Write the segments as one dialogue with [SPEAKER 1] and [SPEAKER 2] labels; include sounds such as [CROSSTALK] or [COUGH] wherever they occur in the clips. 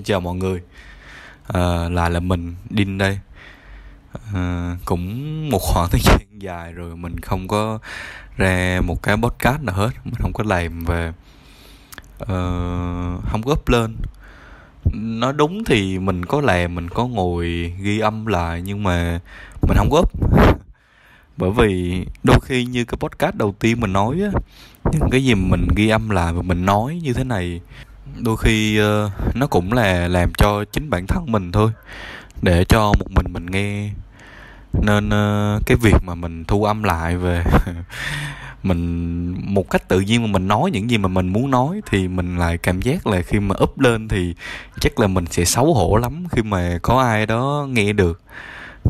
[SPEAKER 1] Xin chào mọi người. Ờ, à, Lại là mình, Đinh đây. À, Cũng một khoảng thời gian dài rồi Mình không có ra một cái podcast nào hết. Mình không có làm về uh, Không có up lên Nói đúng thì mình có làm Mình có ngồi ghi âm lại Nhưng mà mình không có up. [LAUGHS] Bởi vì đôi khi như cái podcast đầu tiên mình nói á những cái gì mình ghi âm lại và mình nói như thế này đôi khi uh, nó cũng là làm cho chính bản thân mình thôi để cho một mình mình nghe. Nên uh, cái việc mà mình thu âm lại về [LAUGHS] mình một cách tự nhiên mà mình nói những gì mà mình muốn nói thì mình lại cảm giác là khi mà up lên thì chắc là mình sẽ xấu hổ lắm khi mà có ai đó nghe được.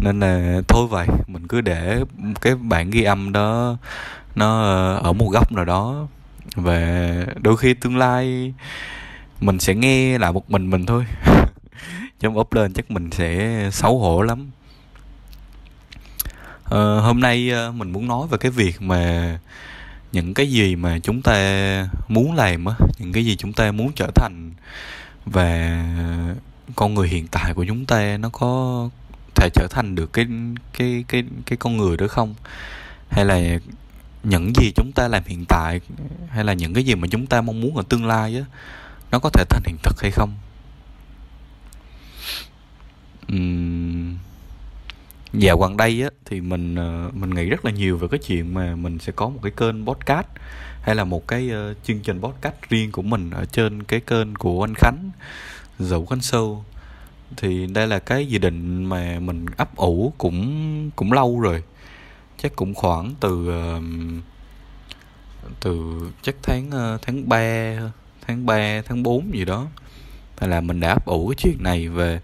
[SPEAKER 1] Nên là thôi vậy mình cứ để cái bản ghi âm đó nó ờ, ở một góc nào đó. Và đôi khi tương lai mình sẽ nghe là một mình mình thôi. [LAUGHS] Trong up lên chắc mình sẽ xấu hổ lắm. Ờ, hôm nay ờ, mình muốn nói về cái việc mà những cái gì mà chúng ta muốn làm á những cái gì chúng ta muốn trở thành và con người hiện tại của chúng ta nó có thể trở thành được cái cái cái cái con người đó không? Hay là những gì chúng ta làm hiện tại hay là những cái gì mà chúng ta mong muốn ở tương lai á nó có thể thành hiện thực hay không? Uhm, dạo gần đây á thì mình ờ, mình nghĩ rất là nhiều về cái chuyện mà mình sẽ có một cái kênh podcast hay là một cái uh, chương trình podcast riêng của mình ở trên cái kênh của anh Khánh Dẫu Khánh Sâu. thì đây là cái dự định mà mình ấp ủ cũng cũng lâu rồi. Chắc cũng khoảng từ uh, từ chắc tháng uh, tháng 3 tháng 3, tháng 4 gì đó. Hay là mình đã ấp ủ cái chuyện này về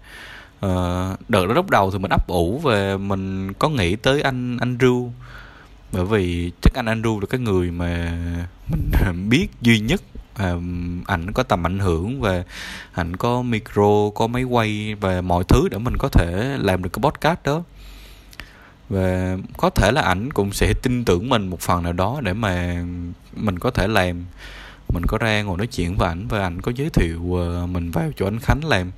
[SPEAKER 1] uh, Đợt đó lúc đầu thì mình ấp ủ về Mình có nghĩ tới anh anh Ru Bởi vì chắc anh Andrew là cái người mà mình [LAUGHS] biết duy nhất à, ảnh có tầm ảnh hưởng và ảnh có micro có máy quay và mọi thứ để mình có thể làm được cái podcast đó. Và có thể là ảnh cũng sẽ tin tưởng mình một phần nào đó để mà mình có thể làm mình có ra ngồi nói chuyện với ảnh và ảnh có giới thiệu ờ, mình vào chỗ anh Khánh làm.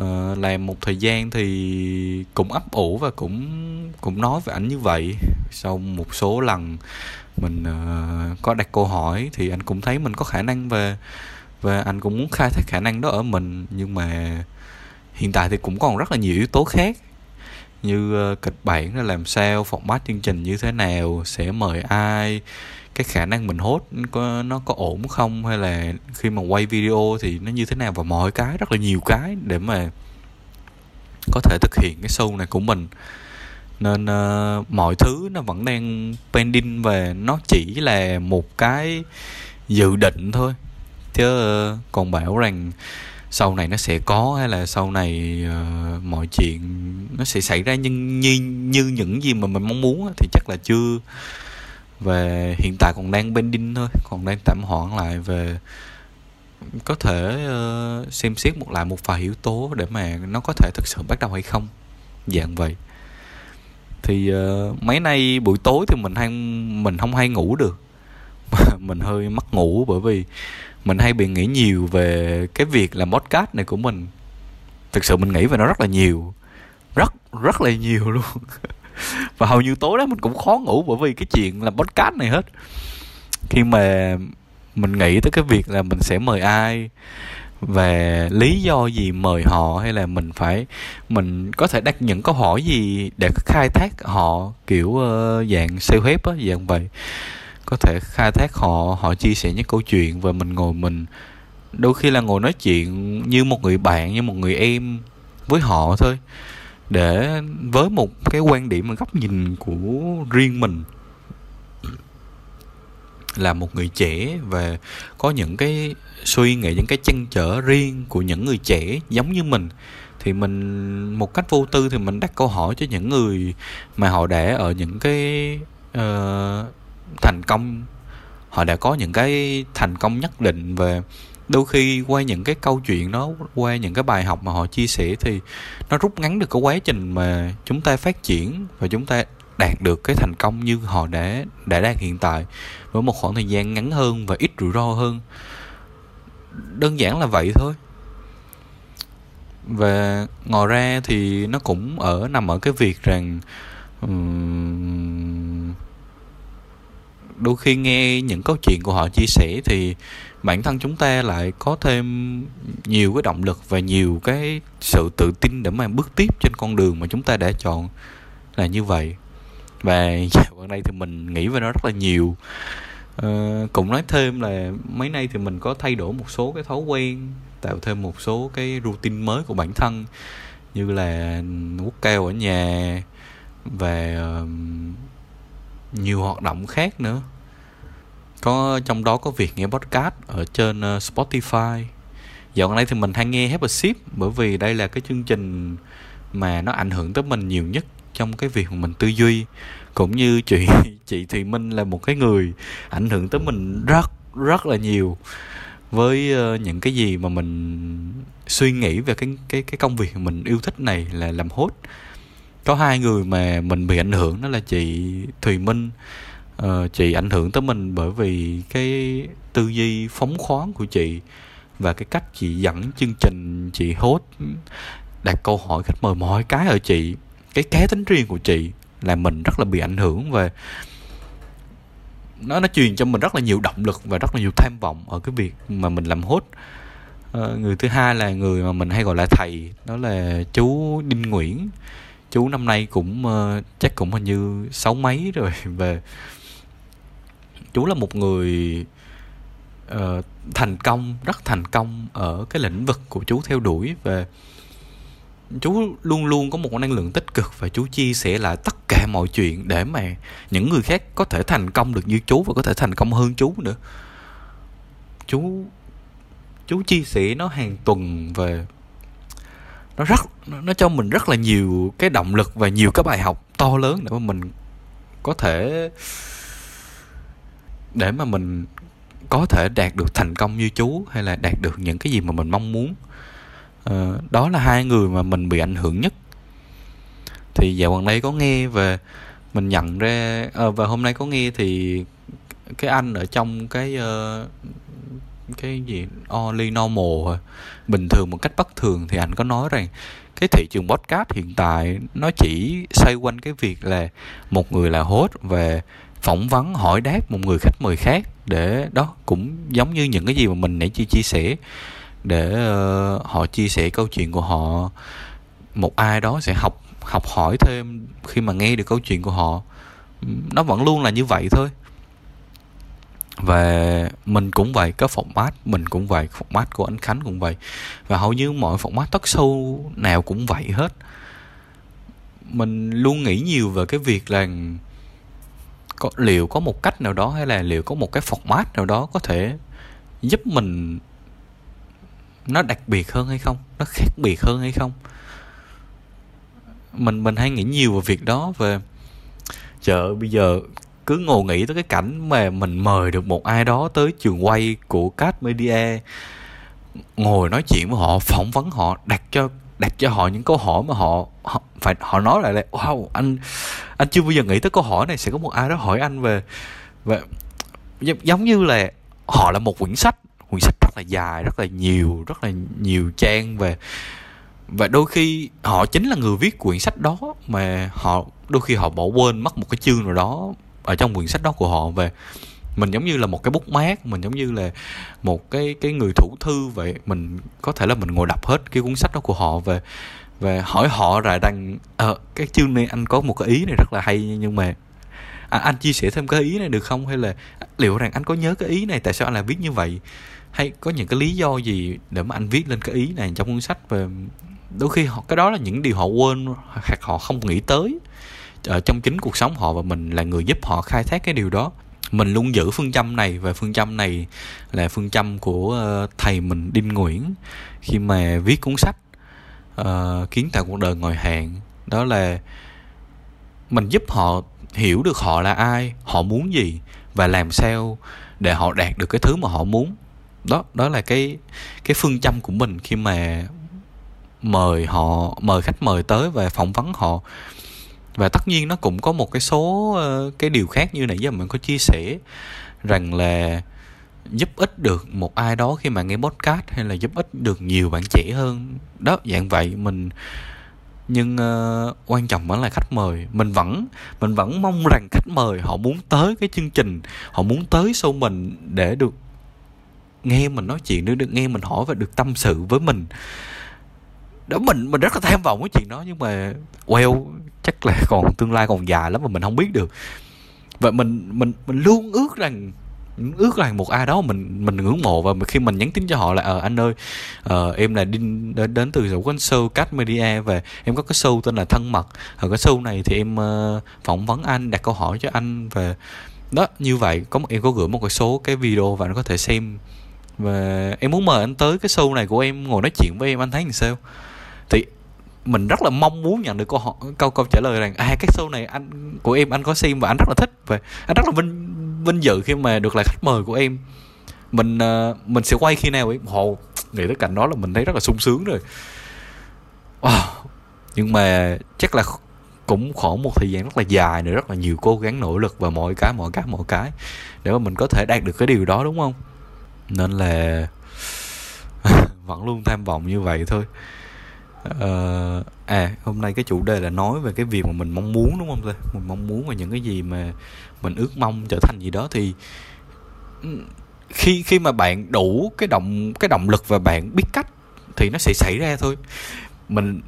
[SPEAKER 1] Uh, làm một thời gian thì cũng ấp ủ và cũng cũng nói với ảnh như vậy. Sau một số lần mình uh, có đặt câu hỏi thì anh cũng thấy mình có khả năng về và anh cũng muốn khai thác khả năng đó ở mình. Nhưng mà hiện tại thì cũng còn rất là nhiều yếu tố khác như uh, kịch bản là làm sao format chương trình như thế nào sẽ mời ai cái khả năng mình hốt có nó có ổn không? Hay là khi mà quay video thì nó như thế nào? Và mọi cái rất là nhiều cái để mà có thể thực hiện cái show này của mình. Nên uh, mọi thứ nó vẫn đang pending về nó chỉ là một cái dự định thôi. Chứ uh, còn bảo rằng sau này nó sẽ có hay là sau này uh, mọi chuyện nó sẽ xảy ra. Như như như những gì mà mình mong muốn thì chắc là chưa về hiện tại còn đang pending thôi còn đang tạm hoãn lại về có thể uh, xem xét một lại một vài yếu tố để mà nó có thể thực sự bắt đầu hay không dạng vậy. Thì uh, mấy nay buổi tối thì mình hay mình không hay ngủ được. [LAUGHS] Mình hơi mất ngủ bởi vì mình hay bị nghĩ nhiều về cái việc làm podcast này của mình. Thực sự mình nghĩ về nó rất là nhiều rất rất là nhiều luôn. [LAUGHS] và hầu như tối đó mình cũng khó ngủ bởi vì cái chuyện làm podcast này hết. Khi mà mình nghĩ tới cái việc là mình sẽ mời ai và lý do gì mời họ hay là mình phải mình có thể đặt những câu hỏi gì để khai thác họ kiểu uh, dạng sale web á dạng vậy. Có thể khai thác họ họ chia sẻ những câu chuyện và mình ngồi mình. Đôi khi là ngồi nói chuyện như một người bạn như một người em với họ thôi để với một cái quan điểm góc nhìn của riêng mình. Là một người trẻ và có những cái suy nghĩ những cái chăn trở riêng của những người trẻ giống như mình thì mình một cách vô tư thì mình đặt câu hỏi cho những người mà họ đã ở những cái uh, thành công. Họ đã có những cái thành công nhất định về đôi khi qua những cái câu chuyện đó qua những cái bài học mà họ chia sẻ thì nó rút ngắn được cái quá trình mà chúng ta phát triển và chúng ta đạt được cái thành công như họ đã đã đạt hiện tại với một khoảng thời gian ngắn hơn và ít rủi ro hơn. Đơn giản là vậy thôi. Và ngoài ra thì nó cũng ở nằm ở cái việc rằng um, đôi khi nghe những câu chuyện của họ chia sẻ thì bản thân chúng ta lại có thêm nhiều cái động lực và nhiều cái sự tự tin để mà bước tiếp trên con đường mà chúng ta đã chọn là như vậy. Và [LAUGHS] dạo gần đây thì mình nghĩ về nó rất là nhiều. Uh, cũng nói thêm là mấy nay thì mình có thay đổi một số cái thói quen tạo thêm một số cái routine mới của bản thân như là quất keo ở nhà và uh, nhiều hoạt động khác nữa có, trong đó có việc nghe podcast ở trên ờ, Spotify. Dạo gần đây thì mình hay nghe Help a Ship bởi vì đây là cái chương trình mà nó ảnh hưởng tới mình nhiều nhất trong cái việc mà mình tư duy. Cũng như chị [LAUGHS] chị Thùy Minh là một cái người ảnh hưởng tới mình rất rất là nhiều với ờ, những cái gì mà mình suy nghĩ về cái cái cái công việc mình yêu thích này là làm hốt có hai người mà mình bị ảnh hưởng đó là chị Thùy Minh uh, chị ảnh hưởng tới mình bởi vì cái tư duy phóng khoáng của chị và cái cách chị dẫn chương trình chị hốt đặt câu hỏi khách mời mọi cái ở chị. Cái cá tính riêng của chị là mình rất là bị ảnh hưởng về nó nó truyền cho mình rất là nhiều động lực và rất là nhiều tham vọng ở cái việc mà mình làm hốt à, ờ, người thứ hai là người mà mình hay gọi là thầy đó là chú đinh nguyễn. Chú năm nay cũng uh, chắc cũng hình như sáu mấy rồi [LAUGHS] về chú là một người uh, thành công rất thành công ở cái lĩnh vực của chú theo đuổi về chú luôn luôn có một năng lượng tích cực và chú chia sẻ lại tất cả mọi chuyện để mà những người khác có thể thành công được như chú và có thể thành công hơn chú nữa. Chú chú chia sẻ nó hàng tuần về nó rất nó cho mình rất là nhiều cái động lực và nhiều cái bài học to lớn để mà mình có thể để mà mình có thể đạt được thành công như chú hay là đạt được những cái gì mà mình mong muốn. Ờ, đó là hai người mà mình bị ảnh hưởng nhất. Thì dạo gần đây có nghe về mình nhận ra ờ, và hôm nay có nghe thì cái anh ở trong cái uh, cái gì? Only normal bình thường một cách bất thường thì anh có nói rằng cái thị trường podcast hiện tại nó chỉ xoay quanh cái việc là một người là host về phỏng vấn hỏi đáp một người khách mời khác để đó cũng giống như những cái gì mà mình nãy chia chia sẻ để uh, họ chia sẻ câu chuyện của họ. Một ai đó sẽ học học hỏi thêm khi mà nghe được câu chuyện của họ. Nó vẫn luôn là như vậy thôi. Và mình cũng vậy cái format mình cũng vậy format của anh Khánh cũng vậy. Và hầu như mọi format talk show nào cũng vậy hết. Mình luôn nghĩ nhiều về cái việc là có, liệu có một cách nào đó hay là liệu có một cái format nào đó có thể giúp mình nó đặc biệt hơn hay không? Nó khác biệt hơn hay không? Mình mình hay nghĩ nhiều về việc đó về chợ bây giờ cứ ngồi nghĩ tới cái cảnh mà mình mời được một ai đó tới trường quay của Cat Media ngồi nói chuyện với họ phỏng vấn họ đặt cho đặt cho họ những câu hỏi mà họ, họ phải họ nói lại là wow anh anh chưa bao giờ nghĩ tới câu hỏi này sẽ có một ai đó hỏi anh về về giống như là họ là một quyển sách quyển sách rất là dài rất là nhiều rất là nhiều trang về và đôi khi họ chính là người viết quyển sách đó mà họ đôi khi họ bỏ quên mất một cái chương nào đó ở trong quyển sách đó của họ về mình giống như là một cái bút mát mình giống như là một cái cái người thủ thư vậy. Mình có thể là mình ngồi đọc hết cái cuốn sách đó của họ về về hỏi họ lại rằng ờ cái chương này anh có một cái ý này rất là hay nhưng mà à, anh chia sẻ thêm cái ý này được không? Hay là liệu rằng anh có nhớ cái ý này tại sao anh lại viết như vậy? Hay có những cái lý do gì để mà anh viết lên cái ý này trong cuốn sách? Về đôi khi họ cái đó là những điều họ quên hoặc họ không nghĩ tới ở trong chính cuộc sống họ và mình là người giúp họ khai thác cái điều đó mình luôn giữ phương châm này và phương châm này là phương châm của ờ, thầy mình Đinh Nguyễn khi mà viết cuốn sách uh, kiến tạo cuộc đời ngồi hạn đó là mình giúp họ hiểu được họ là ai họ muốn gì và làm sao để họ đạt được cái thứ mà họ muốn. Đó đó là cái cái phương châm của mình khi mà mời họ mời khách mời tới và phỏng vấn họ và tất nhiên nó cũng có một cái số ờ, cái điều khác như nãy giờ mình có chia sẻ rằng là giúp ích được một ai đó khi mà nghe podcast hay là giúp ích được nhiều bạn trẻ hơn. Đó dạng vậy mình nhưng uh, quan trọng vẫn là khách mời. Mình vẫn mình vẫn mong rằng khách mời họ muốn tới cái chương trình họ muốn tới show mình để được nghe mình nói chuyện để được nghe mình hỏi và được tâm sự với mình đó mình mình rất là tham vọng cái chuyện đó nhưng mà well chắc là còn tương lai còn dài lắm mà mình không biết được. Và mình mình mình luôn ước rằng ước rằng một ai đó mình mình ngưỡng mộ và khi mình nhắn tin cho họ là ờ anh ơi uh, em là đi đến, đến từ một cái show Cat Media và em có cái show tên là thân mật. Ở cái show này thì em uh, phỏng vấn anh đặt câu hỏi cho anh. Về đó như vậy có một em có gửi một cái số cái video và anh có thể xem. Và em muốn mời anh tới cái show này của em ngồi nói chuyện với em anh thấy làm sao? Thì mình rất là mong muốn nhận được câu hỏi câu câu trả lời rằng à cái show này anh của em anh có xem và anh rất là thích và anh rất là vinh vinh dự khi mà được là khách mời của em. Mình uh, mình sẽ quay khi nào ấy hồ nghĩ tới cảnh đó là mình thấy rất là sung sướng rồi. Wow. nhưng mà chắc là cũng khoảng một thời gian rất là dài nữa rất là nhiều cố gắng nỗ lực và mọi cái mọi cái mọi cái để mà mình có thể đạt được cái điều đó đúng không? Nên là [LAUGHS] vẫn luôn tham vọng như vậy thôi uh, à hôm nay cái chủ đề là nói về cái việc mà mình mong muốn đúng không thôi mình mong muốn và những cái gì mà mình ước mong trở thành gì đó thì ừ, khi khi mà bạn đủ cái động cái động lực và bạn biết cách thì nó sẽ xảy ra thôi. Mình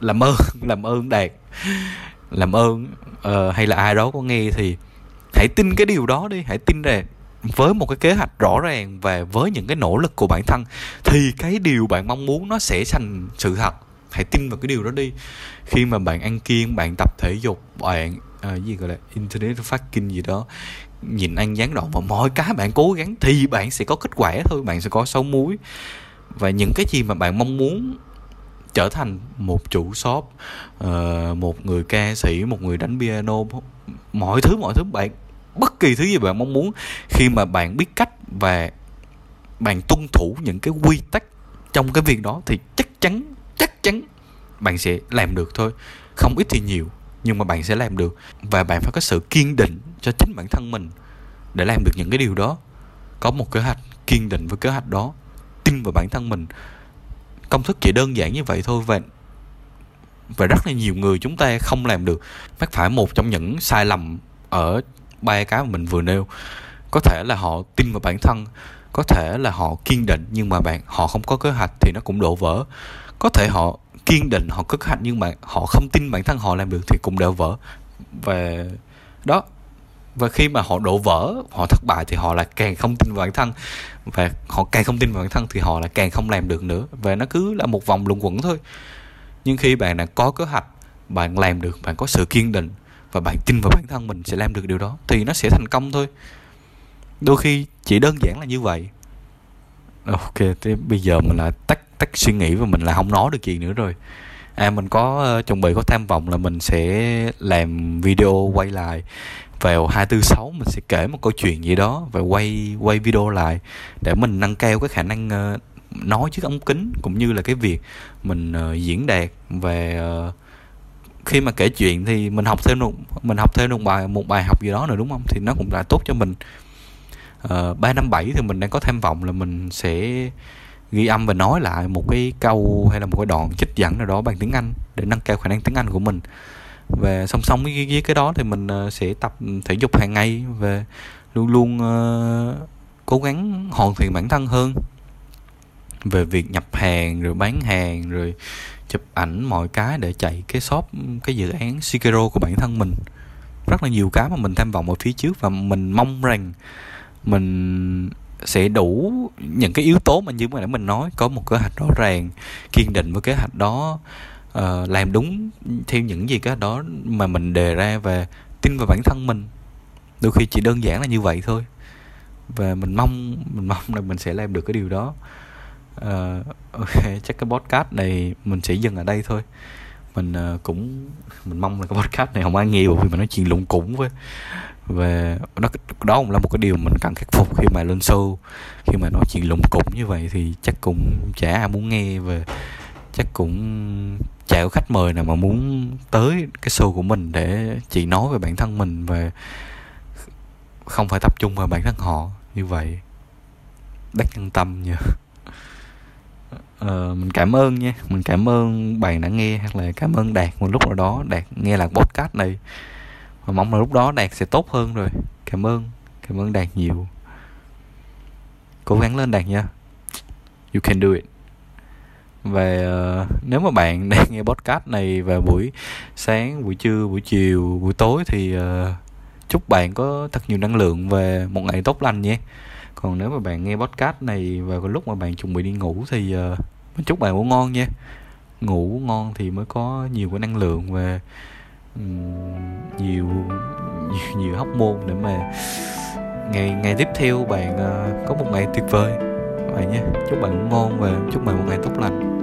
[SPEAKER 1] làm ơn [LAUGHS] làm ơn đạt làm ơn uh, hay là ai đó có nghe thì hãy tin cái điều đó đi hãy tin rằng với một cái kế hoạch rõ ràng và với những cái nỗ lực của bản thân thì cái điều bạn mong muốn nó sẽ thành sự thật. Hãy tin vào cái điều đó đi. Khi mà bạn ăn kiêng bạn tập thể dục bạn à, gì gọi là internet fucking gì đó nhìn ăn gián đoạn và mọi cái bạn cố gắng thì bạn sẽ có kết quả thôi bạn sẽ có sáu muối và những cái gì mà bạn mong muốn trở thành một chủ shop uh, một người ca sĩ một người đánh piano mọi thứ mọi thứ bạn bất kỳ thứ gì bạn mong muốn khi mà bạn biết cách và bạn tuân thủ những cái quy tắc trong cái việc đó thì chắc chắn chắc chắn bạn sẽ làm được thôi. Không ít thì nhiều, nhưng mà bạn sẽ làm được. Và bạn phải có sự kiên định cho chính bản thân mình để làm được những cái điều đó. Có một kế hoạch kiên định với kế hoạch đó, tin vào bản thân mình. Công thức chỉ đơn giản như vậy thôi và và rất là nhiều người chúng ta không làm được. Mắc phải một trong những sai lầm ở ba cái mà mình vừa nêu. Có thể là họ tin vào bản thân, có thể là họ kiên định, nhưng mà bạn, họ không có kế hoạch thì nó cũng đổ vỡ. Có thể họ kiên định, họ có kế hoạch nhưng mà họ không tin bản thân họ làm được thì cũng đổ vỡ. Và đó, và khi mà họ đổ vỡ, họ thất bại thì họ lại càng không tin vào bản thân. Và họ càng không tin vào bản thân thì họ lại càng không làm được nữa. Và nó cứ là một vòng luẩn quẩn thôi. Nhưng khi bạn đã có kế hoạch, bạn làm được, bạn có sự kiên định và bạn tin vào bản thân mình sẽ làm được điều đó thì nó sẽ thành công thôi. Đôi khi chỉ đơn giản là như vậy. Ok thế bây giờ mình là tắt tắt suy nghĩ và mình là không nói được gì nữa rồi. À mình có uh, chuẩn bị có tham vọng là mình sẽ làm video quay lại. Vào 246 mình sẽ kể một câu chuyện gì đó và quay quay video lại để mình nâng cao cái khả năng uh, nói trước ống kính cũng như là cái việc mình uh, diễn đạt về uh, khi mà kể chuyện thì mình học thêm một mình học thêm một bài một bài học gì đó nữa đúng không? Thì nó cũng là tốt cho mình. Ờ, ba năm bảy thì mình đang có tham vọng là mình sẽ ghi âm và nói lại một cái câu hay là một cái đoạn trích dẫn nào đó bằng tiếng Anh để nâng cao khả năng tiếng Anh của mình. Và song song với, với cái đó thì mình ờ, sẽ tập thể dục hàng ngày và luôn luôn uh, cố gắng hoàn thiện bản thân hơn về việc nhập hàng rồi bán hàng rồi chụp ảnh mọi cái để chạy cái shop cái dự án Shikero của bản thân mình. Rất là nhiều cái mà mình tham vọng ở phía trước và mình mong rằng mình sẽ đủ những cái yếu tố mà như mà mình nói có một kế hoạch rõ ràng kiên định với kế hoạch đó uh, làm đúng theo những gì cái đó mà mình đề ra và tin vào bản thân mình. Đôi khi chỉ đơn giản là như vậy thôi. Và mình mong mình mong là mình sẽ làm được cái điều đó uh, ok chắc cái podcast này mình sẽ dừng ở đây thôi. Mình uh, cũng mình mong là cái podcast này không ai nghe bởi vì mình nói chuyện lụng củng với về đó đó cũng là một cái điều mình cần khắc phục khi mà lên show khi mà nói chuyện lụng củng như vậy thì chắc cũng chả ai muốn nghe về chắc cũng chả có khách mời nào mà muốn tới cái show của mình để chỉ nói về bản thân mình và không phải tập trung vào bản thân họ. Như vậy đắc nhân tâm nha uh, mình cảm ơn nha. Mình cảm ơn bạn đã nghe hoặc là cảm ơn đạt một lúc nào đó. Đạt nghe là podcast này. Và mong là lúc đó đạt sẽ tốt hơn rồi. Cảm ơn. Cảm ơn đạt nhiều. Cố gắng lên đạt nha. You can do it. Và uh, nếu mà bạn [LAUGHS] đang nghe podcast này vào buổi sáng buổi trưa buổi chiều buổi tối thì uh, chúc bạn có thật nhiều năng lượng về một ngày tốt lành nhé còn nếu mà bạn nghe podcast này vào cái lúc mà bạn chuẩn bị đi ngủ thì uh, chúc bạn ngủ ngon nha. Ngủ ngon thì mới có nhiều cái năng lượng và um, nhiều nhiều, nhiều hóc môn để mà ngày ngày tiếp theo bạn uh, có một ngày tuyệt vời. Vậy nhé chúc bạn ngủ ngon và chúc bạn một ngày tốt lành.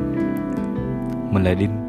[SPEAKER 1] Mình là đinh.